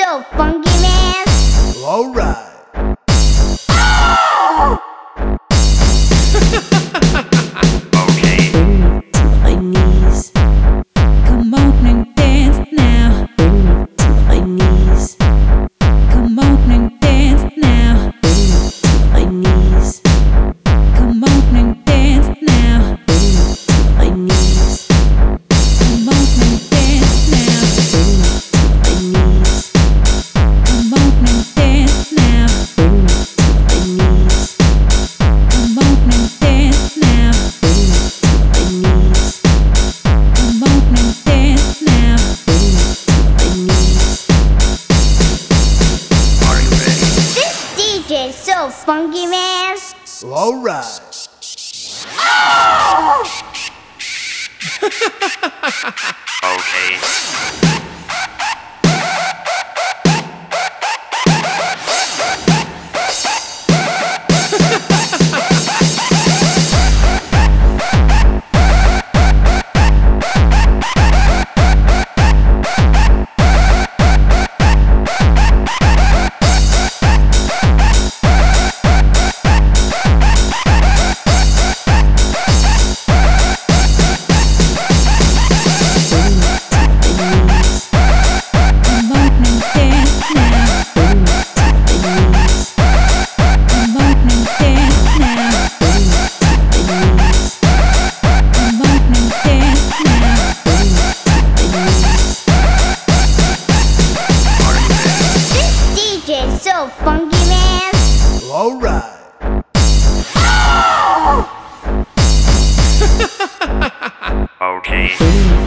so funky. so funky, man. All right. Oh! go, funky man. All right. okay.